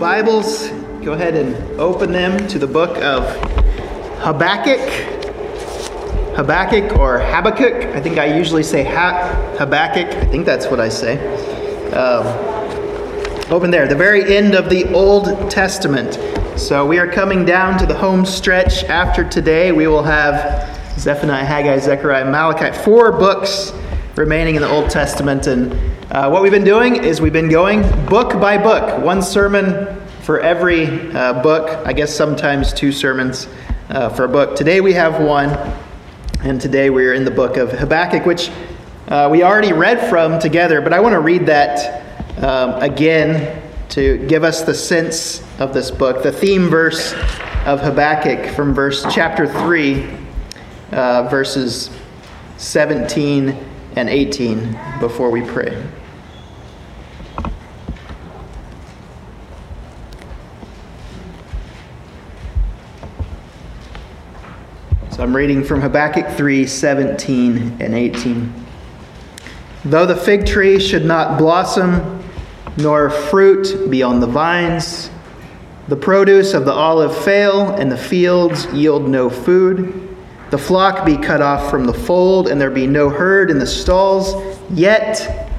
Bibles, go ahead and open them to the book of Habakkuk. Habakkuk or Habakkuk. I think I usually say ha- Habakkuk. I think that's what I say. Um, open there, the very end of the Old Testament. So we are coming down to the home stretch. After today, we will have Zephaniah, Haggai, Zechariah, Malachi. Four books remaining in the Old Testament. And uh, what we've been doing is we've been going book by book, one sermon for every uh, book. I guess sometimes two sermons uh, for a book. Today we have one, and today we are in the book of Habakkuk, which uh, we already read from together, but I want to read that um, again to give us the sense of this book. The theme verse of Habakkuk from verse chapter 3, uh, verses 17 and 18 before we pray. So I'm reading from Habakkuk 3 17 and 18. Though the fig tree should not blossom, nor fruit be on the vines, the produce of the olive fail, and the fields yield no food, the flock be cut off from the fold, and there be no herd in the stalls, yet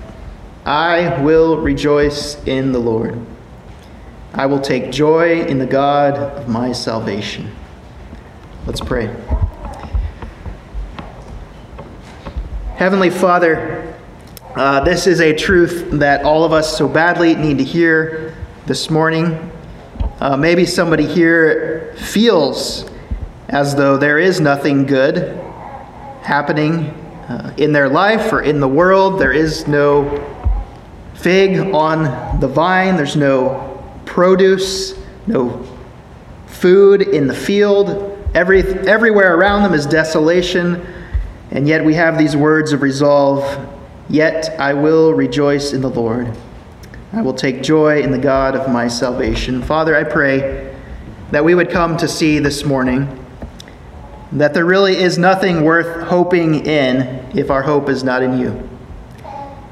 I will rejoice in the Lord. I will take joy in the God of my salvation. Let's pray. Heavenly Father, uh, this is a truth that all of us so badly need to hear this morning. Uh, maybe somebody here feels as though there is nothing good happening uh, in their life or in the world. There is no fig on the vine, there's no produce, no food in the field. Every, everywhere around them is desolation. And yet we have these words of resolve Yet I will rejoice in the Lord. I will take joy in the God of my salvation. Father, I pray that we would come to see this morning that there really is nothing worth hoping in if our hope is not in you.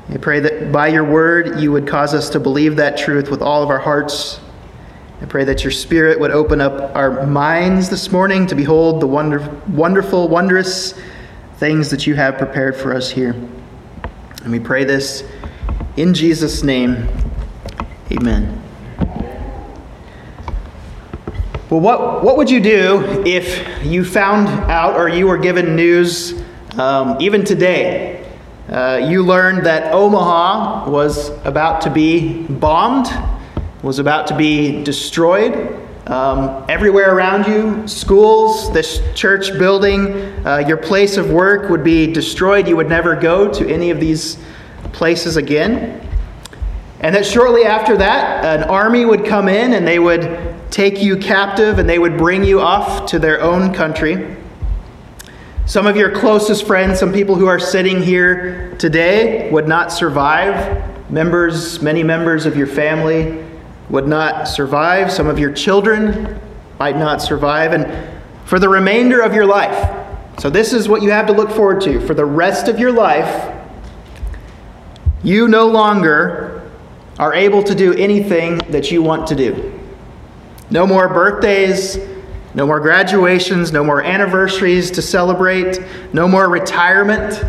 I pray that by your word you would cause us to believe that truth with all of our hearts. I pray that your spirit would open up our minds this morning to behold the wonder, wonderful, wondrous things that you have prepared for us here. And we pray this in Jesus' name. Amen. Well, what, what would you do if you found out or you were given news, um, even today? Uh, you learned that Omaha was about to be bombed, was about to be destroyed. Um, everywhere around you, schools, this church building, uh, your place of work would be destroyed. You would never go to any of these places again. And that shortly after that, an army would come in and they would take you captive and they would bring you off to their own country. Some of your closest friends, some people who are sitting here today, would not survive. Members, many members of your family, would not survive. Some of your children might not survive. And for the remainder of your life, so this is what you have to look forward to. For the rest of your life, you no longer are able to do anything that you want to do. No more birthdays, no more graduations, no more anniversaries to celebrate, no more retirement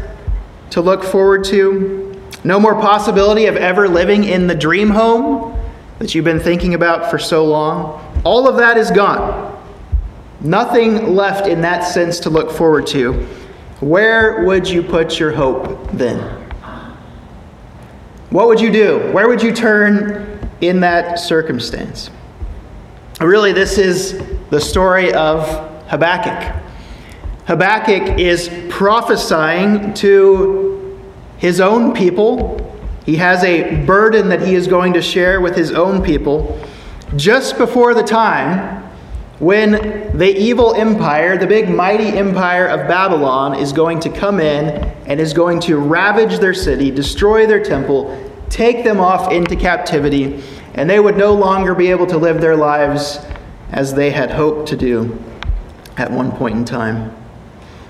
to look forward to, no more possibility of ever living in the dream home that you've been thinking about for so long, all of that is gone. Nothing left in that sense to look forward to. Where would you put your hope then? What would you do? Where would you turn in that circumstance? Really, this is the story of Habakkuk. Habakkuk is prophesying to his own people he has a burden that he is going to share with his own people just before the time when the evil empire, the big mighty empire of Babylon, is going to come in and is going to ravage their city, destroy their temple, take them off into captivity, and they would no longer be able to live their lives as they had hoped to do at one point in time.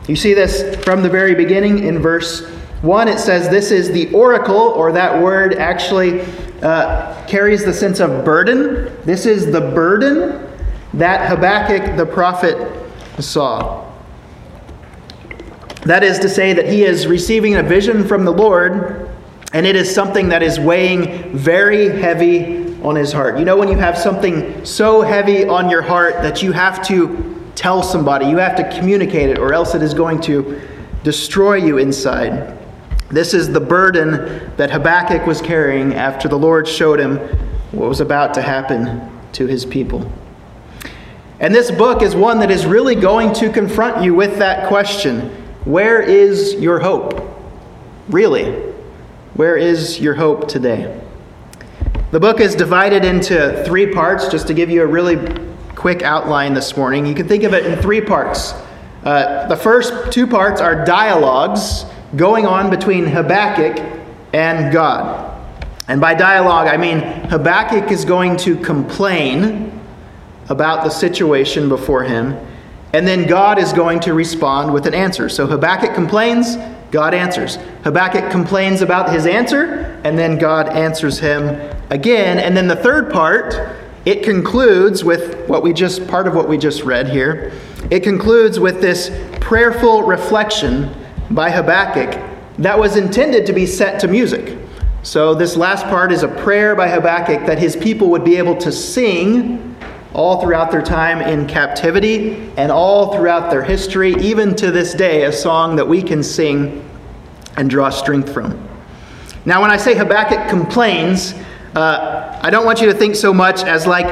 You see this from the very beginning in verse one, it says this is the oracle, or that word actually uh, carries the sense of burden. This is the burden that Habakkuk the prophet saw. That is to say, that he is receiving a vision from the Lord, and it is something that is weighing very heavy on his heart. You know, when you have something so heavy on your heart that you have to tell somebody, you have to communicate it, or else it is going to destroy you inside. This is the burden that Habakkuk was carrying after the Lord showed him what was about to happen to his people. And this book is one that is really going to confront you with that question Where is your hope? Really, where is your hope today? The book is divided into three parts, just to give you a really quick outline this morning. You can think of it in three parts. Uh, the first two parts are dialogues going on between Habakkuk and God. And by dialogue, I mean Habakkuk is going to complain about the situation before him, and then God is going to respond with an answer. So Habakkuk complains, God answers. Habakkuk complains about his answer, and then God answers him again. And then the third part, it concludes with what we just, part of what we just read here. It concludes with this prayerful reflection by Habakkuk that was intended to be set to music. So, this last part is a prayer by Habakkuk that his people would be able to sing all throughout their time in captivity and all throughout their history, even to this day, a song that we can sing and draw strength from. Now, when I say Habakkuk complains, uh, I don't want you to think so much as like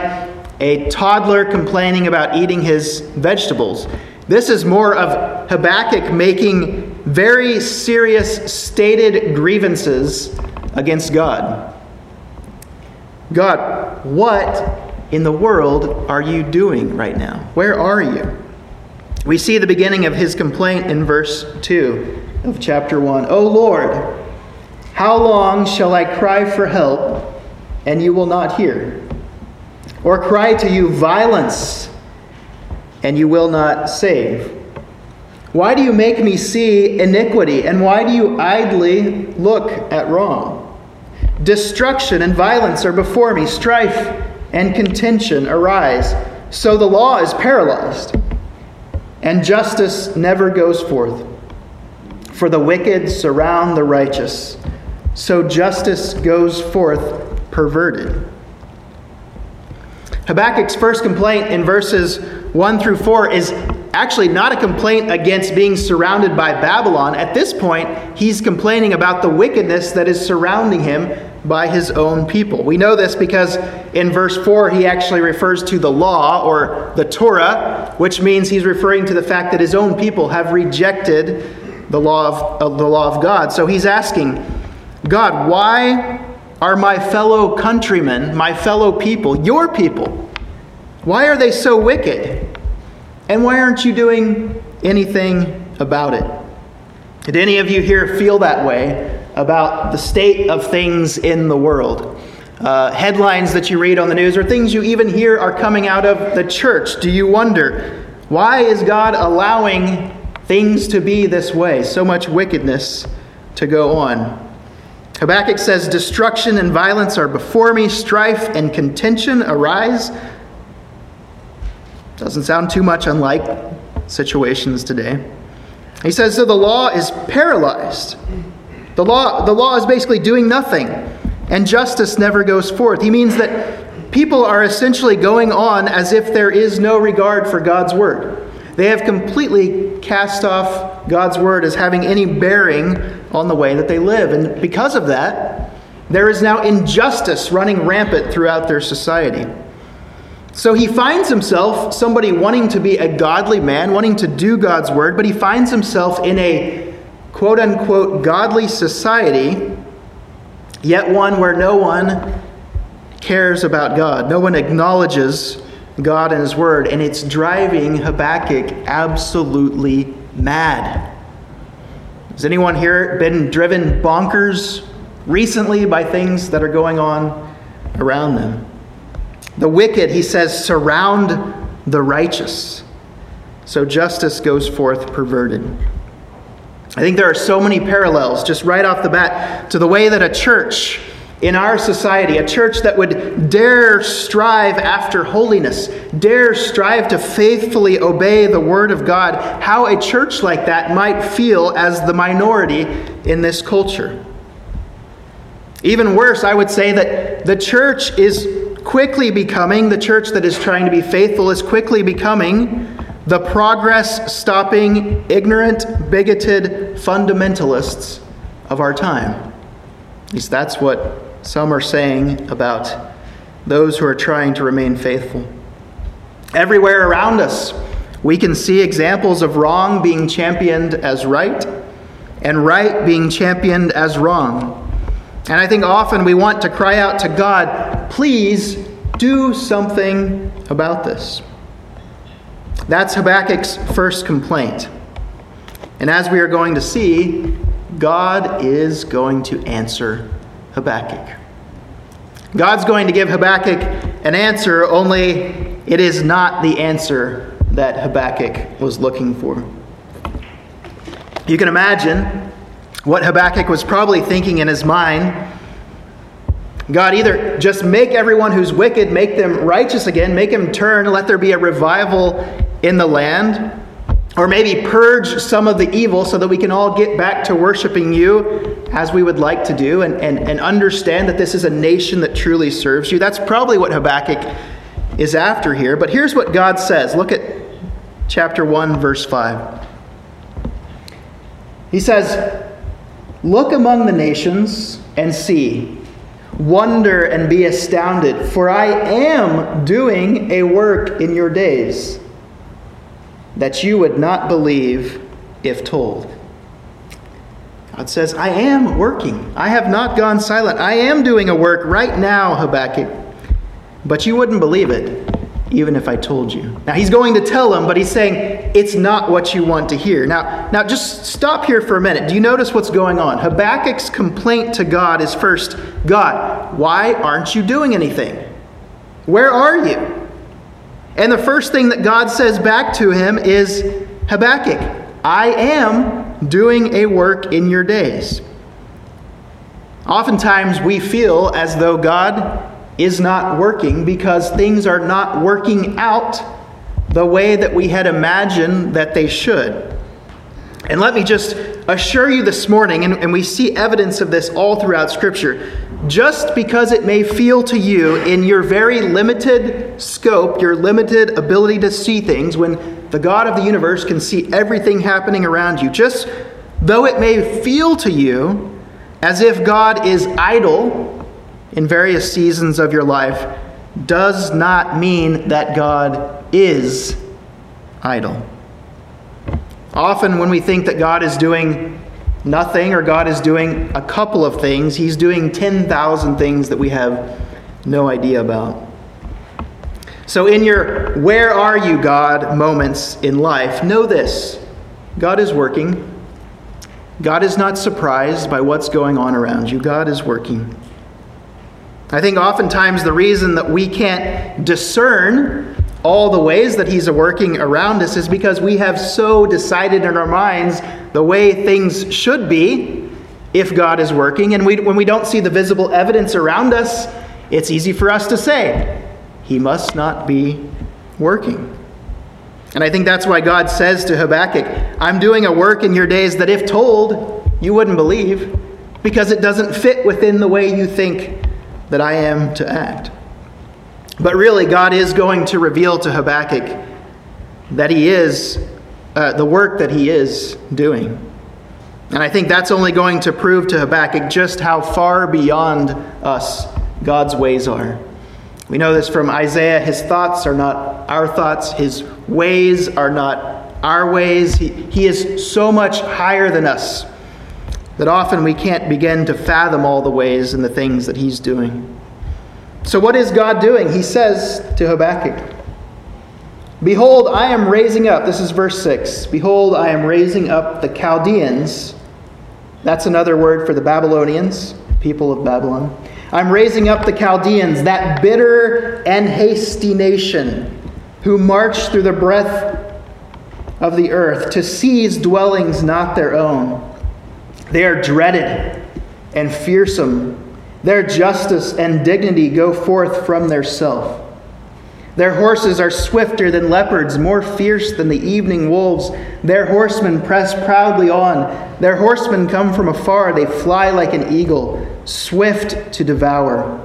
a toddler complaining about eating his vegetables. This is more of Habakkuk making very serious stated grievances against God. God, what in the world are you doing right now? Where are you? We see the beginning of his complaint in verse 2 of chapter 1. O Lord, how long shall I cry for help and you will not hear? Or cry to you violence and you will not save? Why do you make me see iniquity and why do you idly look at wrong? Destruction and violence are before me, strife and contention arise. So the law is paralyzed, and justice never goes forth. For the wicked surround the righteous, so justice goes forth perverted. Habakkuk's first complaint in verses 1 through 4 is actually not a complaint against being surrounded by Babylon. At this point, he's complaining about the wickedness that is surrounding him by his own people. We know this because in verse 4 he actually refers to the law or the Torah, which means he's referring to the fact that his own people have rejected the law of, the law of God. So he's asking, God, why are my fellow countrymen, my fellow people, your people, why are they so wicked? And why aren't you doing anything about it? Did any of you here feel that way about the state of things in the world. Uh, headlines that you read on the news or things you even hear are coming out of the church. Do you wonder, why is God allowing things to be this way? So much wickedness to go on. Habakkuk says, Destruction and violence are before me, strife and contention arise. Doesn't sound too much unlike situations today. He says, So the law is paralyzed. The law, the law is basically doing nothing, and justice never goes forth. He means that people are essentially going on as if there is no regard for God's word. They have completely cast off God's word as having any bearing on the way that they live. And because of that, there is now injustice running rampant throughout their society. So he finds himself somebody wanting to be a godly man, wanting to do God's word, but he finds himself in a quote unquote godly society, yet one where no one cares about God. No one acknowledges God and His Word, and it's driving Habakkuk absolutely mad. Has anyone here been driven bonkers recently by things that are going on around them? The wicked, he says, surround the righteous. So justice goes forth perverted. I think there are so many parallels, just right off the bat, to the way that a church in our society, a church that would dare strive after holiness, dare strive to faithfully obey the Word of God, how a church like that might feel as the minority in this culture. Even worse, I would say that the church is quickly becoming, the church that is trying to be faithful is quickly becoming the progress stopping, ignorant, bigoted fundamentalists of our time. At least that's what some are saying about those who are trying to remain faithful. Everywhere around us, we can see examples of wrong being championed as right and right being championed as wrong. And I think often we want to cry out to God, please do something about this. That's Habakkuk's first complaint. And as we are going to see, God is going to answer Habakkuk. God's going to give Habakkuk an answer, only it is not the answer that Habakkuk was looking for. You can imagine what Habakkuk was probably thinking in his mind. God, either just make everyone who's wicked, make them righteous again, make them turn, let there be a revival in the land, or maybe purge some of the evil so that we can all get back to worshiping you as we would like to do and, and, and understand that this is a nation that truly serves you. That's probably what Habakkuk is after here. But here's what God says. Look at chapter 1, verse 5. He says, Look among the nations and see, wonder and be astounded, for I am doing a work in your days that you would not believe if told. God says, I am working. I have not gone silent. I am doing a work right now, Habakkuk. But you wouldn't believe it, even if I told you. Now, he's going to tell them, but he's saying, it's not what you want to hear. Now, now just stop here for a minute. Do you notice what's going on? Habakkuk's complaint to God is first, God, why aren't you doing anything? Where are you? And the first thing that God says back to him is Habakkuk, I am doing a work in your days. Oftentimes we feel as though God is not working because things are not working out the way that we had imagined that they should. And let me just assure you this morning, and, and, we see evidence of this all throughout Scripture, just because it may feel to you in your very limited scope, your limited ability to see things, when the God of the universe can see everything happening around you, just though it may feel to you as if God is idle in various seasons of your life, does not mean that God is idle. Often, when we think that God is doing nothing or God is doing a couple of things, He's doing 10,000 things that we have no idea about. So, in your where are you, God moments in life, know this God is working. God is not surprised by what's going on around you. God is working. I think oftentimes the reason that we can't discern all the ways that He's working around us is because we have so decided in our minds the way things should be if God is working. And we, when we don't see the visible evidence around us, it's easy for us to say, He must not be working. And I think that's why God says to Habakkuk, I'm doing a work in your days that if told, you wouldn't believe, because it doesn't fit within the way you think that I am to act. But really, God is going to reveal to Habakkuk that he is, uh, the work that he is doing. And I think that's only going to prove to Habakkuk just how far beyond us God's ways are. We know this from Isaiah. His thoughts are not our thoughts, his ways are not our ways. He, he is so much higher than us that often we can't begin to fathom all the ways and the things that he's doing. So, what is God doing? He says to Habakkuk, Behold, I am raising up, this is verse 6. Behold, I am raising up the Chaldeans. That's another word for the Babylonians, people of Babylon. I'm raising up the Chaldeans, that bitter and hasty nation who march through the breadth of the earth to seize dwellings not their own. They are dreaded and fearsome Their justice and dignity go forth from their self. Their horses are swifter than leopards, more fierce than the evening wolves. Their horsemen press proudly on. Their horsemen come from afar. They fly like an eagle, swift to devour.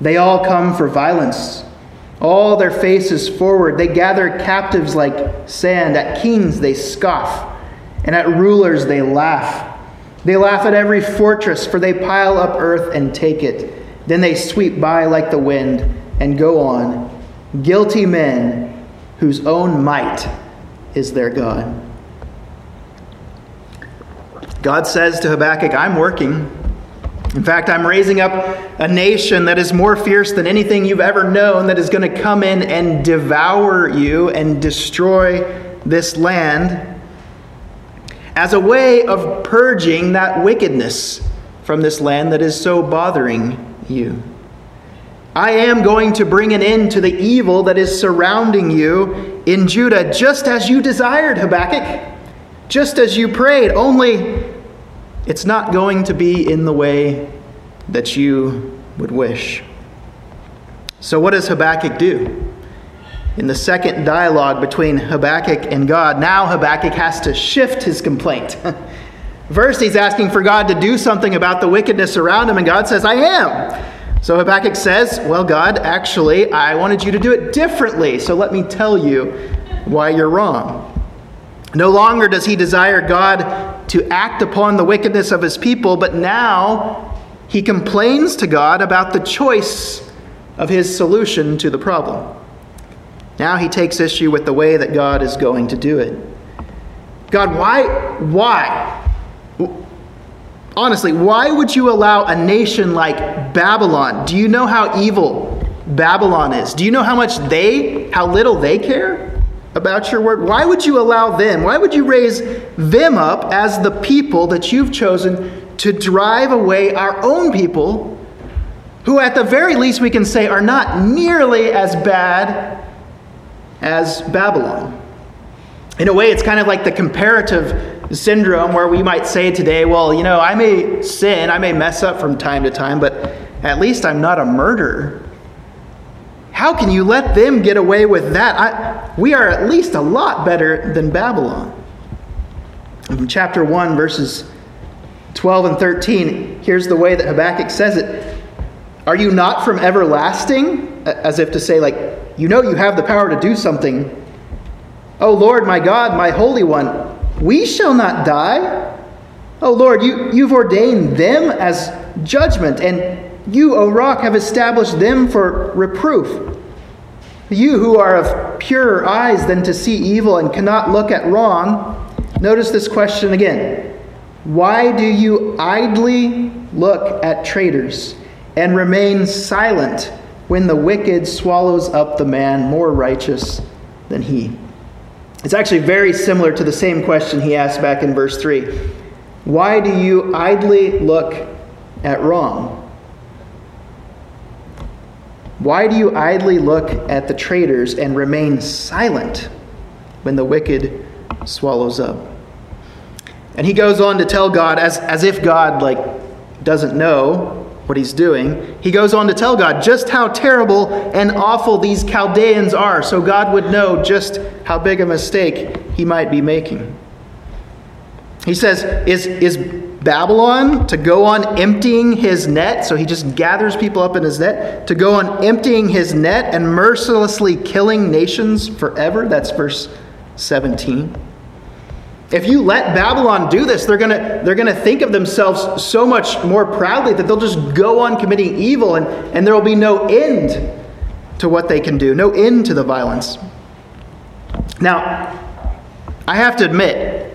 They all come for violence. All their faces forward. They gather captives like sand. At kings they scoff, and at rulers they laugh. They laugh at every fortress, for they pile up earth and take it. Then they sweep by like the wind and go on guilty men whose own might is their God. God says to Habakkuk, I'm working. In fact, I'm raising up a nation that is more fierce than anything you've ever known, that is going to come in and devour you and destroy this land as a way of purging that wickedness from this land that is so bothering you. I am going to bring an end to the evil that is surrounding you in Judah, just as you desired, Habakkuk, just as you prayed, only it's not going to be in the way that you would wish. So, what does Habakkuk do? In the second dialogue between Habakkuk and God, now Habakkuk has to shift his complaint. First, he's asking for God to do something about the wickedness around him, and God says, I am. So Habakkuk says, Well, God, actually, I wanted you to do it differently, so let me tell you why you're wrong. No longer does he desire God to act upon the wickedness of his people, but now he complains to God about the choice of his solution to the problem. Now he takes issue with the way that God is going to do it. God, why? Why? Honestly, why would you allow a nation like Babylon? Do you know how evil Babylon is? Do you know how much they, how little they care about your word? Why would you allow them? Why would you raise them up as the people that you've chosen to drive away our own people, who at the very least we can say are not nearly as bad as Babylon? In a way, it's kind of like the comparative syndrome where we might say today, well, you know, I may sin, I may mess up from time to time, but at least I'm not a murderer. How can you let them get away with that? I, we are at least a lot better than Babylon. In chapter 1, verses 12 and 13, here's the way that Habakkuk says it Are you not from everlasting? As if to say, like, you know you have the power to do something. Oh Lord, my God, my Holy One, we shall not die. Oh Lord, you, you've ordained them as judgment, and you, O rock, have established them for reproof. You who are of purer eyes than to see evil and cannot look at wrong, notice this question again. Why do you idly look at traitors and remain silent when the wicked swallows up the man more righteous than he? It's actually very similar to the same question he asked back in verse 3. Why do you idly look at wrong? Why do you idly look at the traitors and remain silent when the wicked swallows up? And he goes on to tell God, as, as if God like doesn't know, what he's doing, he goes on to tell God just how terrible and awful these Chaldeans are, so God would know just how big a mistake he might be making. He says, Is, is Babylon to go on emptying his net? So he just gathers people up in his net, to go on emptying his net and mercilessly killing nations forever? That's verse 17. If you let Babylon do this, they're going to they're to think of themselves so much more proudly that they'll just go on committing evil and, and there will be no end to what they can do, no end to the violence. Now, I have to admit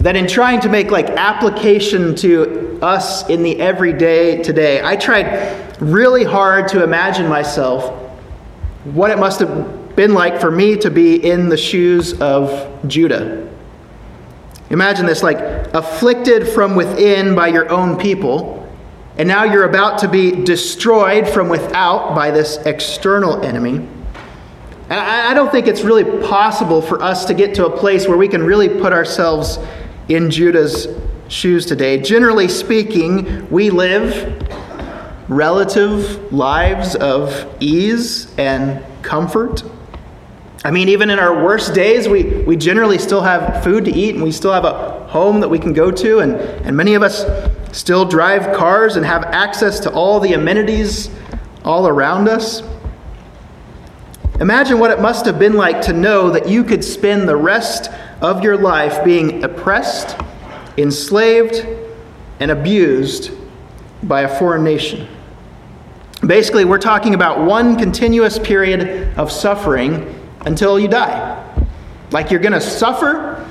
that in trying to make like application to us in the everyday today, I tried really hard to imagine myself what it must have been like for me to be in the shoes of Judah. Imagine this like afflicted from within by your own people, and now you're about to be destroyed from without by this external enemy. And I, don't think it's really possible for us to get to a place where we can really put ourselves in Judah's shoes today. Generally speaking, we live relative lives of ease and comfort. I mean, even in our worst days, we, we generally still have food to eat and we still have a home that we can go to, and, and many of us still drive cars and have access to all the amenities all around us. Imagine what it must have been like to know that you could spend the rest of your life being oppressed, enslaved, and abused by a foreign nation. Basically, we're talking about one continuous period of suffering until you die. Like you're going to suffer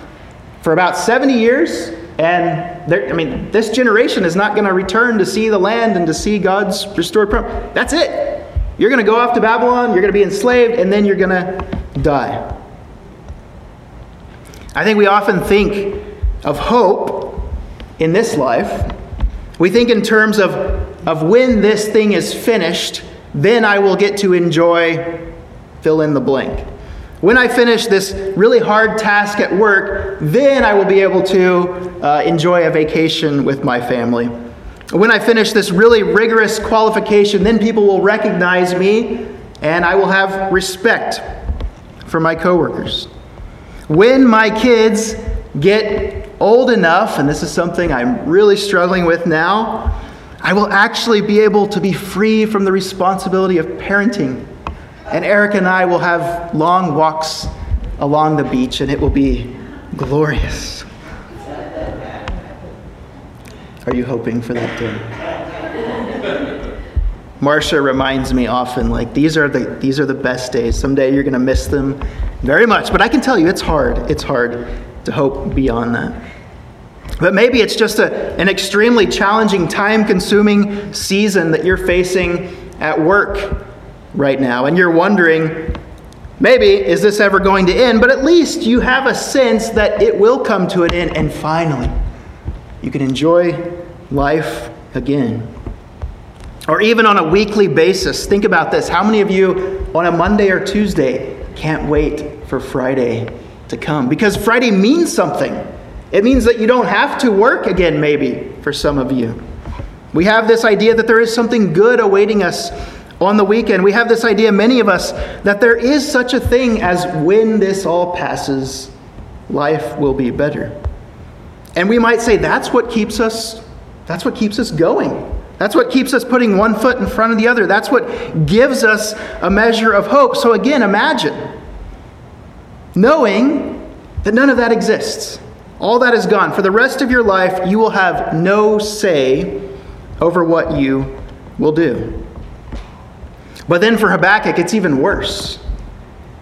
for about 70 years, and there, I mean, this generation is not going to return to see the land and to see God's restored promise. That's it. You're going to go off to Babylon, you're going to be enslaved, and then you're going to die. I think we often think of hope in this life. We think in terms of, of when this thing is finished, then I will get to enjoy fill in the blank. When I finish this really hard task at work, then I will be able to uh, enjoy a vacation with my family. When I finish this really rigorous qualification, then people will recognize me and I will have respect for my coworkers. When my kids get old enough, and this is something I'm really struggling with now, I will actually be able to be free from the responsibility of parenting and Eric and I will have long walks along the beach, and it will be glorious. Are you hoping for that day? Marcia reminds me often, like these are the these are the best days. Someday you're going to miss them very much, but I can tell you it's hard. It's hard to hope beyond that. But maybe it's just a, an extremely challenging, time consuming season that you're facing at work right now, and you're wondering, maybe, is this ever going to end? But at least you have a sense that it will come to an end, and finally, you can enjoy life again. Or even on a weekly basis, think about this. How many of you on a Monday or Tuesday can't wait for Friday to come? Because Friday means something. It means that you don't have to work again, maybe, for some of you. We have this idea that there is something good awaiting us on the weekend, we have this idea, many of us, that there is such a thing as when this all passes, life will be better. And we might say that's what keeps us that's what keeps us going. That's what keeps us putting one foot in front of the other. That's what gives us a measure of hope. So again, imagine knowing that none of that exists. All that is gone. For the rest of your life, you will have no say over what you will do. But then for Habakkuk, it's even worse.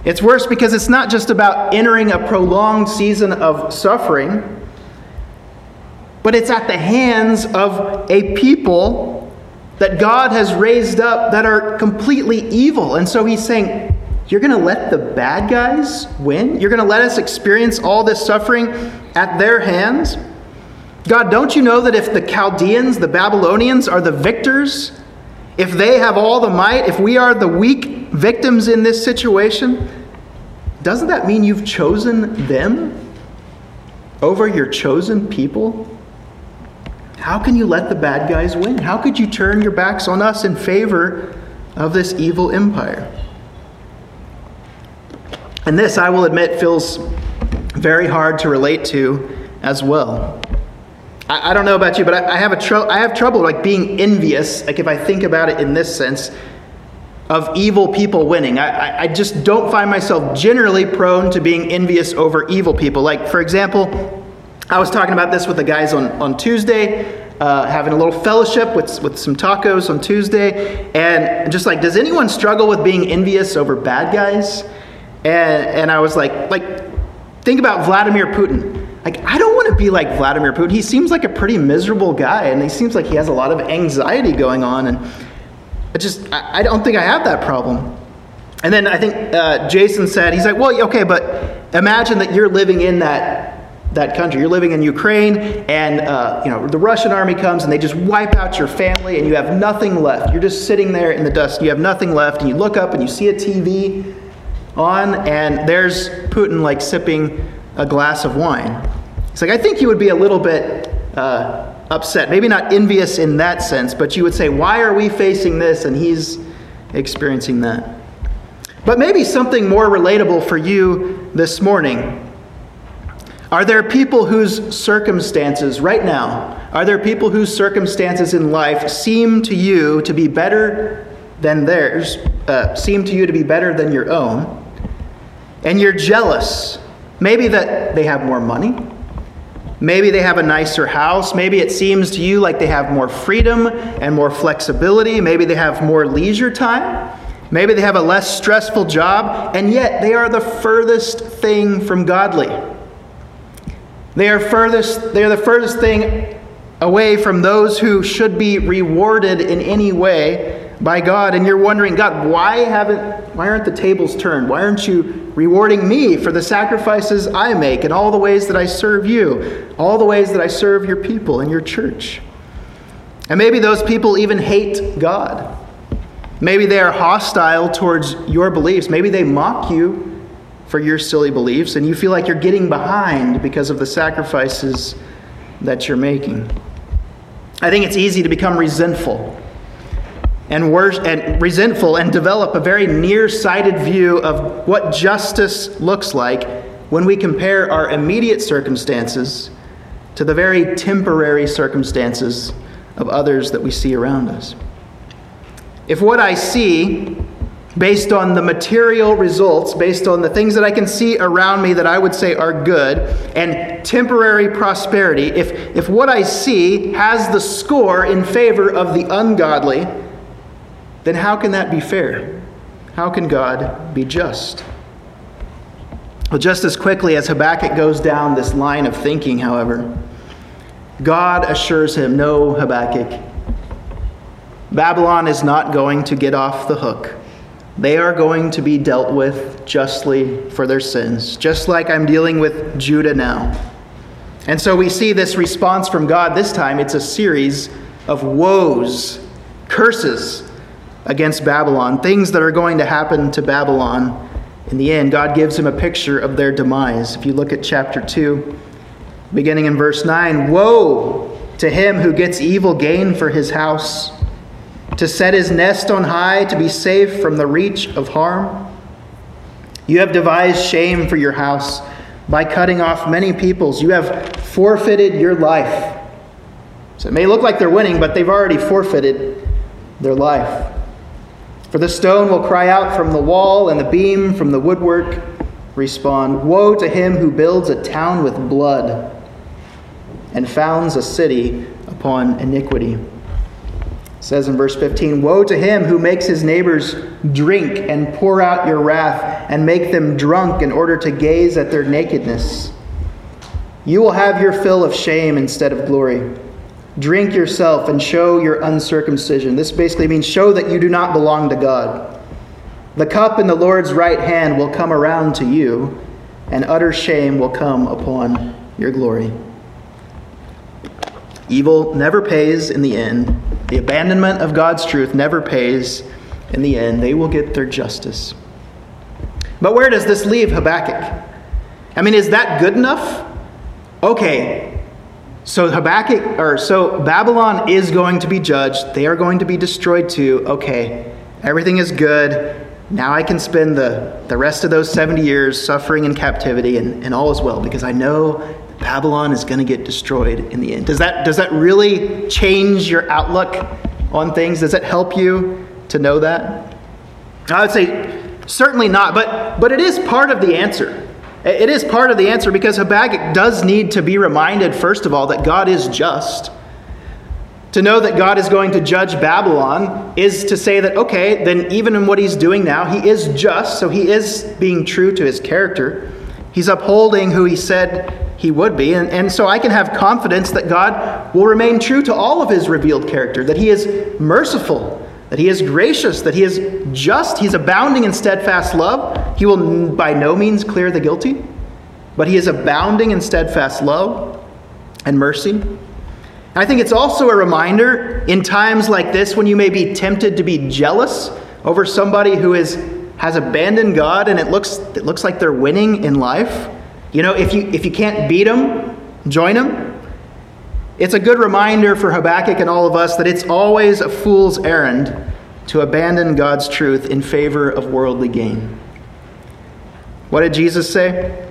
It's worse because it's not just about entering a prolonged season of suffering, but it's at the hands of a people that God has raised up that are completely evil. And so he's saying, You're going to let the bad guys win? You're going to let us experience all this suffering at their hands? God, don't you know that if the Chaldeans, the Babylonians, are the victors, if they have all the might, if we are the weak victims in this situation, doesn't that mean you've chosen them over your chosen people? How can you let the bad guys win? How could you turn your backs on us in favor of this evil empire? And this, I will admit, feels very hard to relate to as well. I, I don't know about you, but I, I have a tr- I have trouble like being envious. Like if I think about it in this sense of evil people winning. I, I, just don't find myself generally prone to being envious over evil people. Like for example, I was talking about this with the guys on on Tuesday. Uh, having a little fellowship with, with some tacos on Tuesday, and just like, does anyone struggle with being envious over bad guys? And, and I was like, like, think about Vladimir Putin. Like, I don't want to be like Vladimir Putin. He seems like a pretty miserable guy, and he seems like he has a lot of anxiety going on. And I just, I, I don't think I have that problem. And then I think uh, Jason said, he's like, well, okay, but imagine that you're living in that that country. You're living in Ukraine, and uh, you know the Russian army comes and they just wipe out your family, and you have nothing left. You're just sitting there in the dust. You have nothing left, and you look up and you see a TV on, and there's Putin like sipping a glass of wine. Like, I think you would be a little bit uh, upset. Maybe not envious in that sense, but you would say, Why are we facing this and he's experiencing that? But maybe something more relatable for you this morning. Are there people whose circumstances right now, are there people whose circumstances in life seem to you to be better than theirs, uh, seem to you to be better than your own, and you're jealous? Maybe that they have more money. Maybe they have a nicer house. Maybe it seems to you like they have more freedom and more flexibility. Maybe they have more leisure time. Maybe they have a less stressful job, and yet they are the furthest thing from godly. They are furthest they are the furthest thing away from those who should be rewarded in any way by God and you're wondering God why haven't why aren't the tables turned? Why aren't you rewarding me for the sacrifices I make and all the ways that I serve you all the ways that I serve your people and your church? And maybe those people even hate God. Maybe they are hostile towards your beliefs. Maybe they mock you for your silly beliefs, and you feel like you're getting behind because of the sacrifices that you're making. I think it's easy to become resentful and, worse, and resentful and develop a very nearsighted view of what justice looks like when we compare our immediate circumstances to the very temporary circumstances of others that we see around us. If what I see based on the material results, based on the things that I can see around me that I would say are good, and temporary prosperity, if, if what I see has the score in favor of the ungodly, then how can that be fair? How can God be just? Well, just as quickly as Habakkuk goes down this line of thinking, however, God assures him, No, Habakkuk, Babylon is not going to get off the hook they are going to be dealt with justly for their sins, just like I'm dealing with Judah now. And so we see this response from God. This time it's a series of woes, curses against Babylon, things that are going to happen to Babylon in the end. God gives him a picture of their demise. If you look at chapter 2, beginning in verse 9 Woe to him who gets evil gain for his house to set his nest on high, to be safe from the reach of harm? You have devised shame for your house by cutting off many peoples. You have forfeited your life. So it may look like they're winning, but they've already forfeited their life. For the stone will cry out from the wall, and the beam from the woodwork respond Woe to him who builds a town with blood and founds a city upon iniquity says in verse 15 Woe to him who makes his neighbors drink and pour out your wrath and make them drunk in order to gaze at their nakedness. You will have your fill of shame instead of glory. Drink yourself and show your uncircumcision. This basically means show that you do not belong to God. The cup in the Lord's right hand will come around to you, and utter shame will come upon your glory. Evil never pays in the end. The abandonment of God's truth never pays in the end. They will get their justice. But where does this leave Habakkuk? I mean, is that good enough? Okay, so Habakkuk, or so Babylon is going to be judged. They are going to be destroyed too. Okay, everything is good. Now I can spend the, the rest of those 70 years suffering in captivity, and, and all is well because I know Babylon is going to get destroyed in the end. Does that, does that really change your outlook on things? Does it help you to know that? I would say certainly not, but, but it is part of the answer. It is part of the answer because Habakkuk does need to be reminded, first of all, that God is just. To know that God is going to judge Babylon is to say that, okay, then even in what he's doing now, he is just, so he is being true to his character. He's upholding who he said he would be. And, and so I can have confidence that God will remain true to all of his revealed character, that he is merciful, that he is gracious, that he is just, he's abounding in steadfast love. He will by no means clear the guilty, but he is abounding in steadfast love and mercy. I think it's also a reminder in times like this when you may be tempted to be jealous over somebody who is, has abandoned God and it looks, it looks like they're winning in life. You know, if you, if you can't beat them, join them. It's a good reminder for Habakkuk and all of us that it's always a fool's errand to abandon God's truth in favor of worldly gain. What did Jesus say?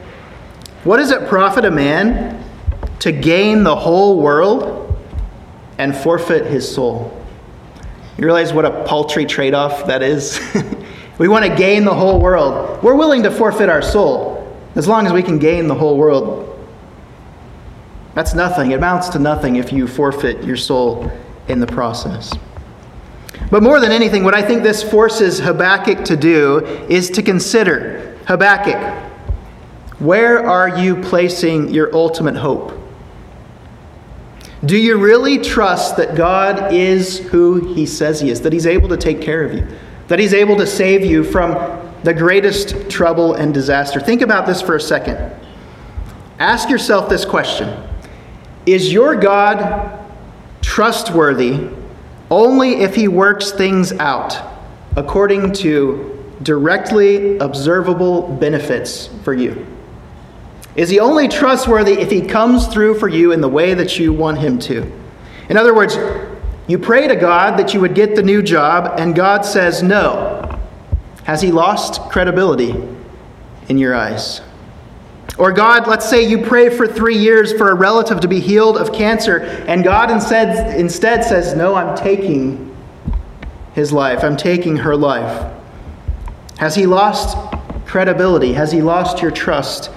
What does it profit a man to gain the whole world and forfeit his soul? You realize what a paltry trade off that is? we want to gain the whole world. We're willing to forfeit our soul as long as we can gain the whole world. That's nothing. It amounts to nothing if you forfeit your soul in the process. But more than anything, what I think this forces Habakkuk to do is to consider Habakkuk, where are you placing your ultimate hope? Do you really trust that God is who He says He is, that He's able to take care of you, that He's able to save you from the greatest trouble and disaster? Think about this for a second. Ask yourself this question is your God trustworthy only if he works things out according to directly observable benefits for you? Is he only trustworthy if he comes through for you in the way that you want him to? In other words, you pray to God that you would get the new job, and God says no. Has he lost credibility in your eyes? Or, God, let's say you pray for three years for a relative to be healed of cancer, and God instead, instead says, No, I'm taking his life. I'm taking her life. Has he lost credibility? Has he lost your trust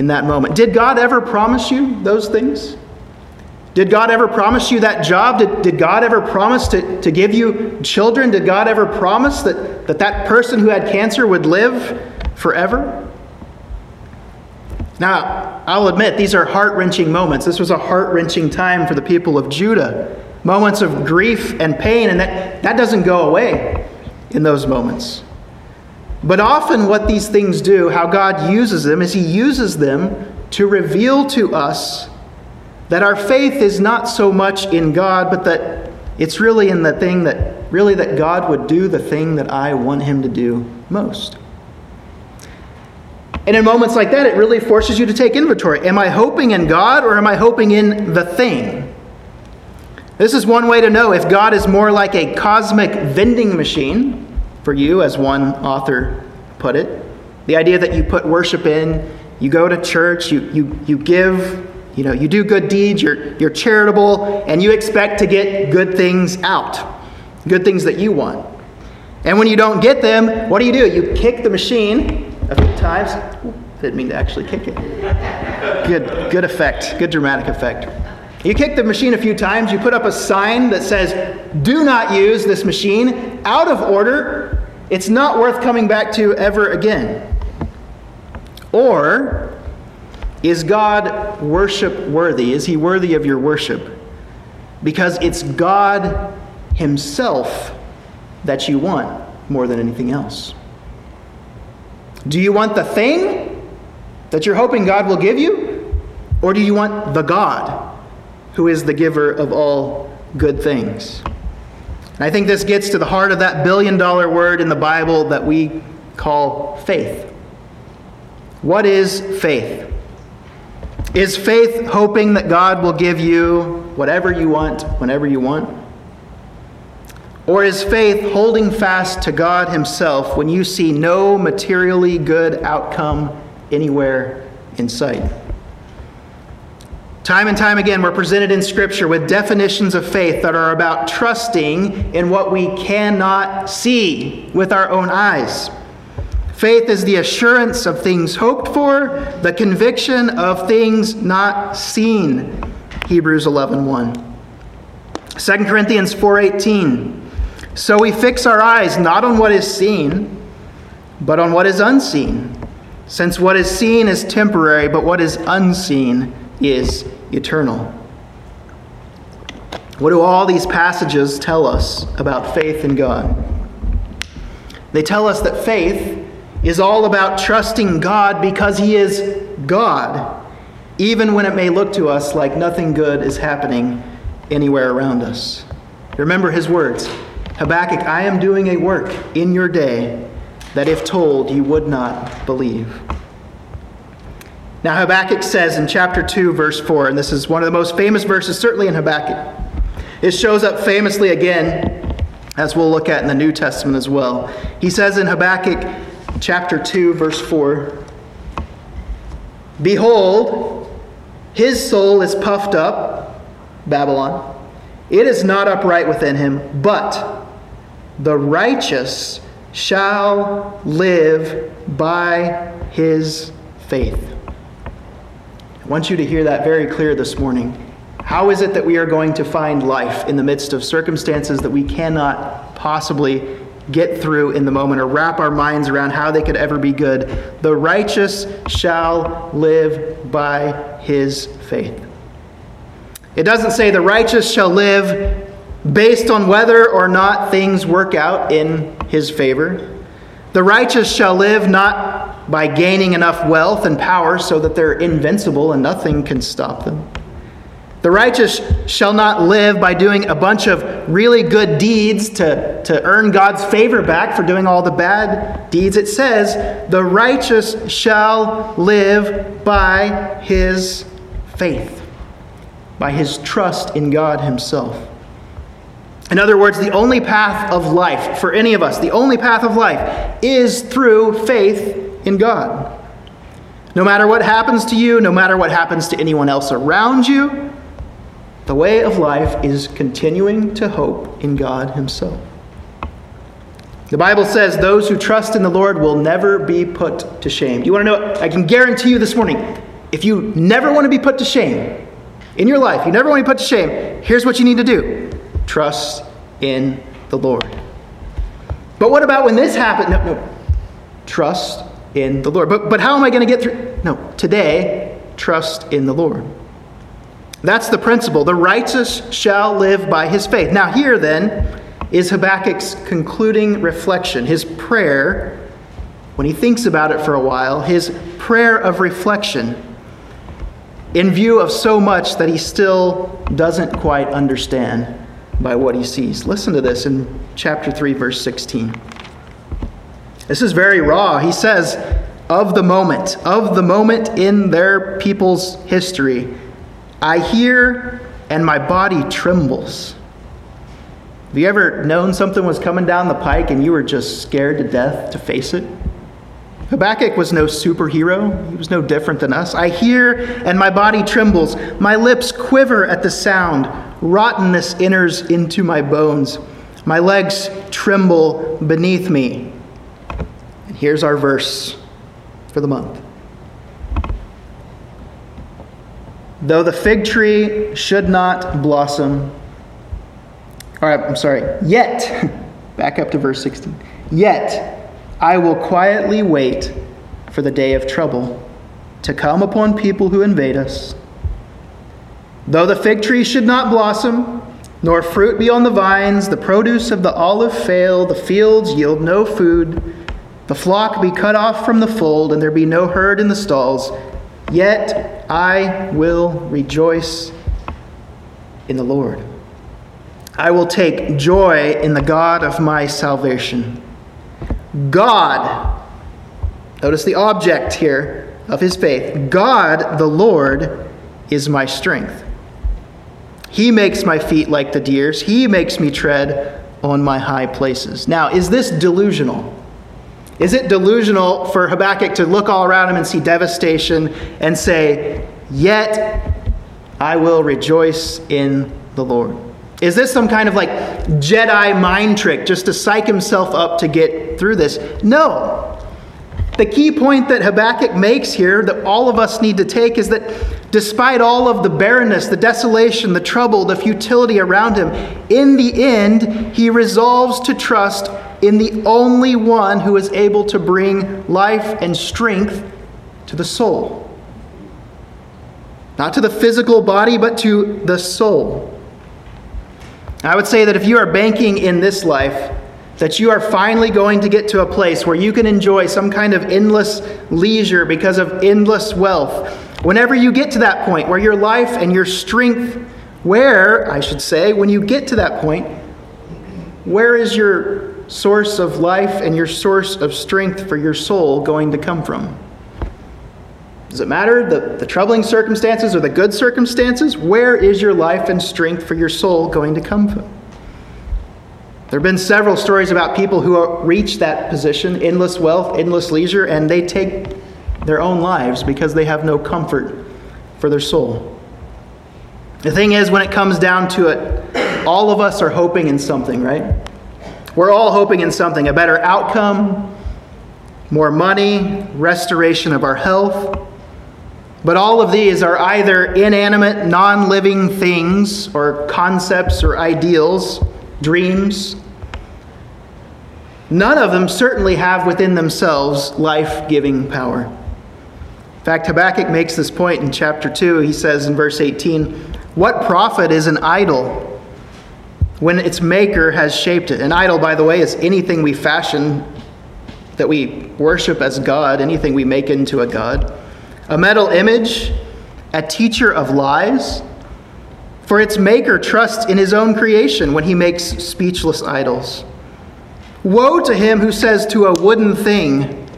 in that moment? Did God ever promise you those things? Did God ever promise you that job? Did, did God ever promise to, to give you children? Did God ever promise that, that that person who had cancer would live forever? Now, I'll admit, these are heart wrenching moments. This was a heart wrenching time for the people of Judah. Moments of grief and pain, and that, that doesn't go away in those moments. But often, what these things do, how God uses them, is He uses them to reveal to us that our faith is not so much in God, but that it's really in the thing that, really, that God would do the thing that I want Him to do most. And in moments like that, it really forces you to take inventory. Am I hoping in God or am I hoping in the thing? This is one way to know if God is more like a cosmic vending machine, for you, as one author put it. The idea that you put worship in, you go to church, you, you, you give, you know, you do good deeds, you're, you're charitable, and you expect to get good things out, good things that you want. And when you don't get them, what do you do? You kick the machine a few times. Didn't mean to actually kick it. Good, good effect, good dramatic effect. You kick the machine a few times, you put up a sign that says, Do not use this machine, out of order. It's not worth coming back to ever again. Or, is God worship worthy? Is he worthy of your worship? Because it's God Himself that you want more than anything else. Do you want the thing that you're hoping God will give you? Or do you want the God who is the giver of all good things? And I think this gets to the heart of that billion dollar word in the Bible that we call faith. What is faith? Is faith hoping that God will give you whatever you want whenever you want? Or is faith holding fast to God Himself when you see no materially good outcome anywhere in sight? Time and time again, we're presented in Scripture with definitions of faith that are about trusting in what we cannot see with our own eyes. Faith is the assurance of things hoped for, the conviction of things not seen. Hebrews 11:1. 2 Corinthians 4:18 so we fix our eyes not on what is seen, but on what is unseen. Since what is seen is temporary, but what is unseen is eternal. What do all these passages tell us about faith in God? They tell us that faith is all about trusting God because He is God, even when it may look to us like nothing good is happening anywhere around us. Remember His words Habakkuk, I am doing a work in your day that if told you would not believe. Now, Habakkuk says in chapter 2, verse 4, and this is one of the most famous verses, certainly in Habakkuk. It shows up famously again, as we'll look at in the New Testament as well. He says in Habakkuk chapter 2, verse 4 Behold, his soul is puffed up, Babylon. It is not upright within him, but the righteous shall live by his faith. I want you to hear that very clear this morning. How is it that we are going to find life in the midst of circumstances that we cannot possibly get through in the moment or wrap our minds around how they could ever be good? The righteous shall live by his faith. It doesn't say the righteous shall live based on whether or not things work out in his favor. The righteous shall live not by gaining enough wealth and power so that they're invincible and nothing can stop them. The righteous shall not live by doing a bunch of really good deeds to, to earn God's favor back for doing all the bad deeds. It says, the righteous shall live by his faith, by his trust in God himself. In other words, the only path of life for any of us, the only path of life is through faith in God. No matter what happens to you, no matter what happens to anyone else around you, the way of life is continuing to hope in God Himself. The Bible says those who trust in the Lord will never be put to shame. Do you want to know? I can guarantee you this morning if you never want to be put to shame in your life, you never want to be put to shame, here's what you need to do trust in the Lord. But what about when this happened? No, no. Trust in the Lord. But, but how am I going to get through? No, today, trust in the Lord. That's the principle. The righteous shall live by his faith. Now, here then is Habakkuk's concluding reflection, his prayer, when he thinks about it for a while, his prayer of reflection in view of so much that he still doesn't quite understand by what he sees. Listen to this in chapter 3, verse 16. This is very raw. He says, of the moment, of the moment in their people's history, I hear and my body trembles. Have you ever known something was coming down the pike and you were just scared to death to face it? Habakkuk was no superhero. He was no different than us. I hear and my body trembles. My lips quiver at the sound. Rottenness enters into my bones. My legs tremble beneath me. And here's our verse for the month. Though the fig tree should not blossom, all right, I'm sorry, yet, back up to verse 16, yet I will quietly wait for the day of trouble to come upon people who invade us. Though the fig tree should not blossom, nor fruit be on the vines, the produce of the olive fail, the fields yield no food, the flock be cut off from the fold, and there be no herd in the stalls. Yet I will rejoice in the Lord. I will take joy in the God of my salvation. God, notice the object here of his faith God, the Lord, is my strength. He makes my feet like the deer's, he makes me tread on my high places. Now, is this delusional? Is it delusional for Habakkuk to look all around him and see devastation and say, Yet I will rejoice in the Lord? Is this some kind of like Jedi mind trick just to psych himself up to get through this? No. The key point that Habakkuk makes here that all of us need to take is that despite all of the barrenness, the desolation, the trouble, the futility around him, in the end, he resolves to trust in the only one who is able to bring life and strength to the soul. Not to the physical body, but to the soul. I would say that if you are banking in this life, that you are finally going to get to a place where you can enjoy some kind of endless leisure because of endless wealth. Whenever you get to that point where your life and your strength, where, I should say, when you get to that point, where is your source of life and your source of strength for your soul going to come from? Does it matter the, the troubling circumstances or the good circumstances? Where is your life and strength for your soul going to come from? There have been several stories about people who reach that position endless wealth, endless leisure, and they take their own lives because they have no comfort for their soul. The thing is, when it comes down to it, all of us are hoping in something, right? We're all hoping in something a better outcome, more money, restoration of our health. But all of these are either inanimate, non living things or concepts or ideals, dreams. None of them certainly have within themselves life giving power. In fact, Habakkuk makes this point in chapter 2. He says in verse 18, What profit is an idol when its maker has shaped it? An idol, by the way, is anything we fashion that we worship as God, anything we make into a God. A metal image, a teacher of lies. For its maker trusts in his own creation when he makes speechless idols. Woe to him who says to a wooden thing,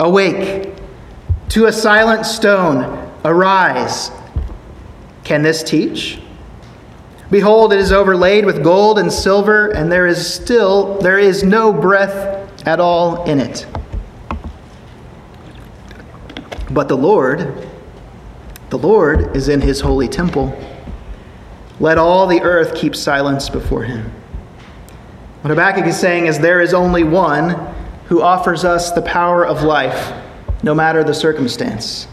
Awake, to a silent stone, Arise. Can this teach? Behold, it is overlaid with gold and silver, and there is still there is no breath at all in it. But the Lord, the Lord is in his holy temple. Let all the earth keep silence before him. What Habakkuk is saying is there is only one who offers us the power of life, no matter the circumstance.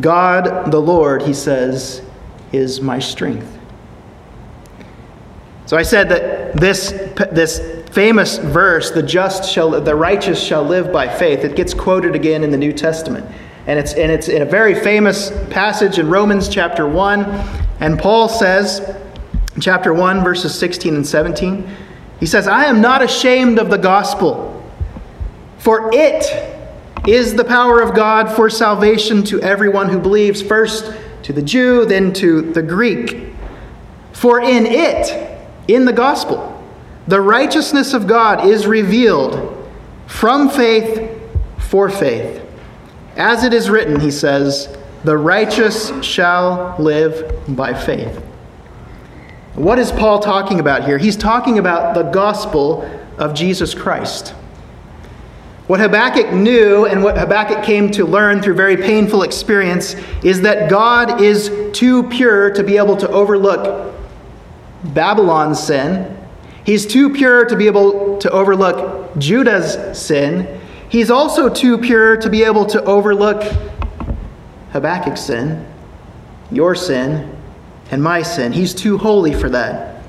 God, the Lord, he says, is my strength. So I said that this, this famous verse, the just shall, the righteous shall live by faith, it gets quoted again in the New Testament. And it's, and it's in a very famous passage in Romans chapter 1. And Paul says, chapter 1, verses 16 and 17, he says, I am not ashamed of the gospel, for it is the power of God for salvation to everyone who believes, first to the Jew, then to the Greek. For in it, in the gospel, the righteousness of God is revealed from faith for faith. As it is written, he says, the righteous shall live by faith. What is Paul talking about here? He's talking about the gospel of Jesus Christ. What Habakkuk knew and what Habakkuk came to learn through very painful experience is that God is too pure to be able to overlook Babylon's sin. He's too pure to be able to overlook Judah's sin. He's also too pure to be able to overlook Habakkuk's sin, your sin, and my sin. He's too holy for that.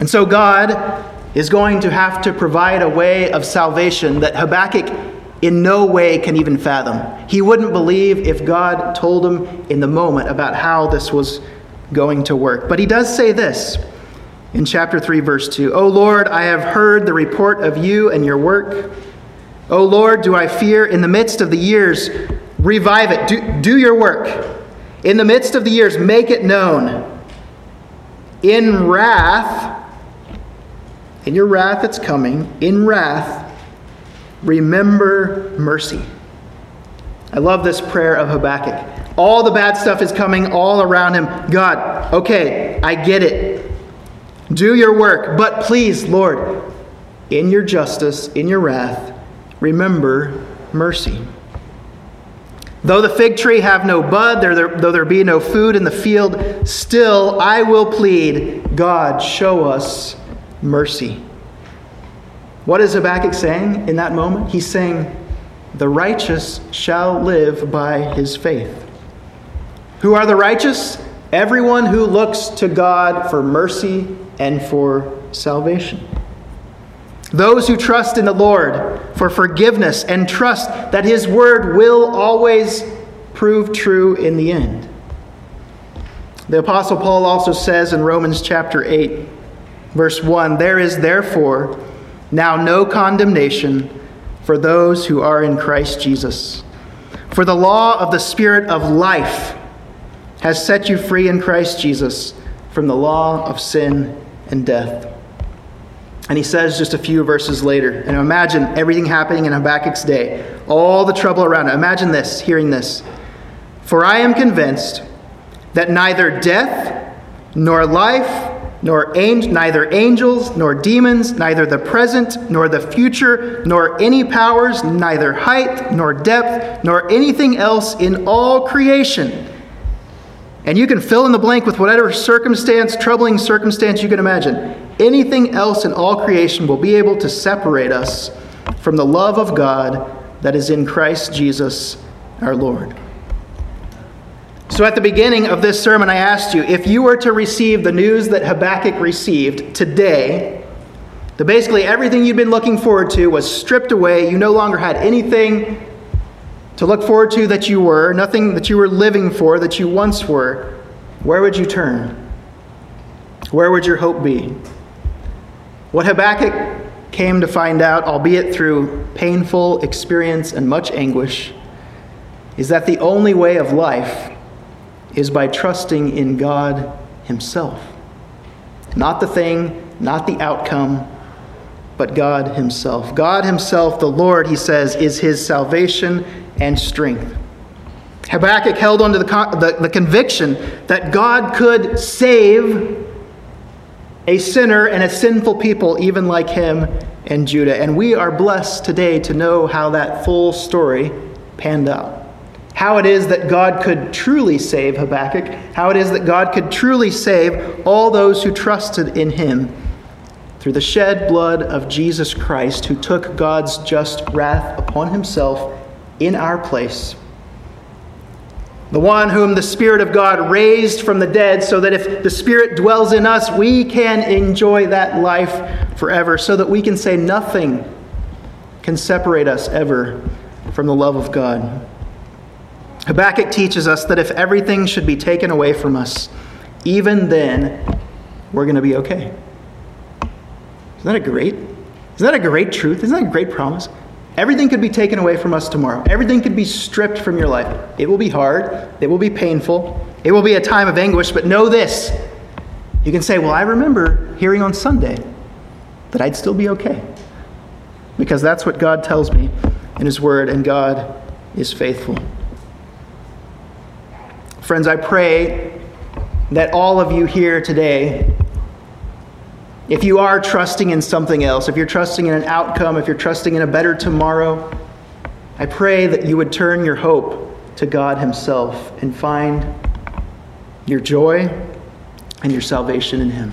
And so God is going to have to provide a way of salvation that Habakkuk in no way can even fathom. He wouldn't believe if God told him in the moment about how this was going to work. But he does say this in chapter 3, verse 2 O Lord, I have heard the report of you and your work. O Lord, do I fear in the midst of the years? Revive it. Do, do your work. In the midst of the years, make it known. In wrath, in your wrath that's coming, in wrath, remember mercy. I love this prayer of Habakkuk. All the bad stuff is coming all around him. God, okay, I get it. Do your work, but please, Lord, in your justice, in your wrath, remember mercy. Though the fig tree have no bud, though there be no food in the field, still I will plead, God, show us mercy. What is Habakkuk saying in that moment? He's saying, The righteous shall live by his faith. Who are the righteous? Everyone who looks to God for mercy and for salvation. Those who trust in the Lord for forgiveness and trust that His word will always prove true in the end. The Apostle Paul also says in Romans chapter 8, verse 1 There is therefore now no condemnation for those who are in Christ Jesus. For the law of the Spirit of life has set you free in Christ Jesus from the law of sin and death. And he says just a few verses later, and imagine everything happening in Habakkuk's day, all the trouble around it. Imagine this, hearing this. For I am convinced that neither death, nor life, nor neither angels, nor demons, neither the present, nor the future, nor any powers, neither height, nor depth, nor anything else in all creation. And you can fill in the blank with whatever circumstance, troubling circumstance you can imagine. Anything else in all creation will be able to separate us from the love of God that is in Christ Jesus our Lord. So, at the beginning of this sermon, I asked you if you were to receive the news that Habakkuk received today, that basically everything you'd been looking forward to was stripped away, you no longer had anything to look forward to that you were, nothing that you were living for that you once were, where would you turn? Where would your hope be? What Habakkuk came to find out, albeit through painful experience and much anguish, is that the only way of life is by trusting in God Himself. Not the thing, not the outcome, but God Himself. God Himself, the Lord, He says, is His salvation and strength. Habakkuk held on to the, the, the conviction that God could save a sinner and a sinful people, even like him and Judah. And we are blessed today to know how that full story panned out how it is that God could truly save Habakkuk, how it is that God could truly save all those who trusted in him through the shed blood of Jesus Christ, who took God's just wrath upon himself in our place. The one whom the Spirit of God raised from the dead, so that if the Spirit dwells in us, we can enjoy that life forever, so that we can say nothing can separate us ever from the love of God. Habakkuk teaches us that if everything should be taken away from us, even then, we're going to be okay. Isn't that a great? Isn't that a great truth? Isn't that a great promise? Everything could be taken away from us tomorrow. Everything could be stripped from your life. It will be hard. It will be painful. It will be a time of anguish, but know this. You can say, Well, I remember hearing on Sunday that I'd still be okay. Because that's what God tells me in His Word, and God is faithful. Friends, I pray that all of you here today, if you are trusting in something else, if you're trusting in an outcome, if you're trusting in a better tomorrow, I pray that you would turn your hope to God Himself and find your joy and your salvation in Him.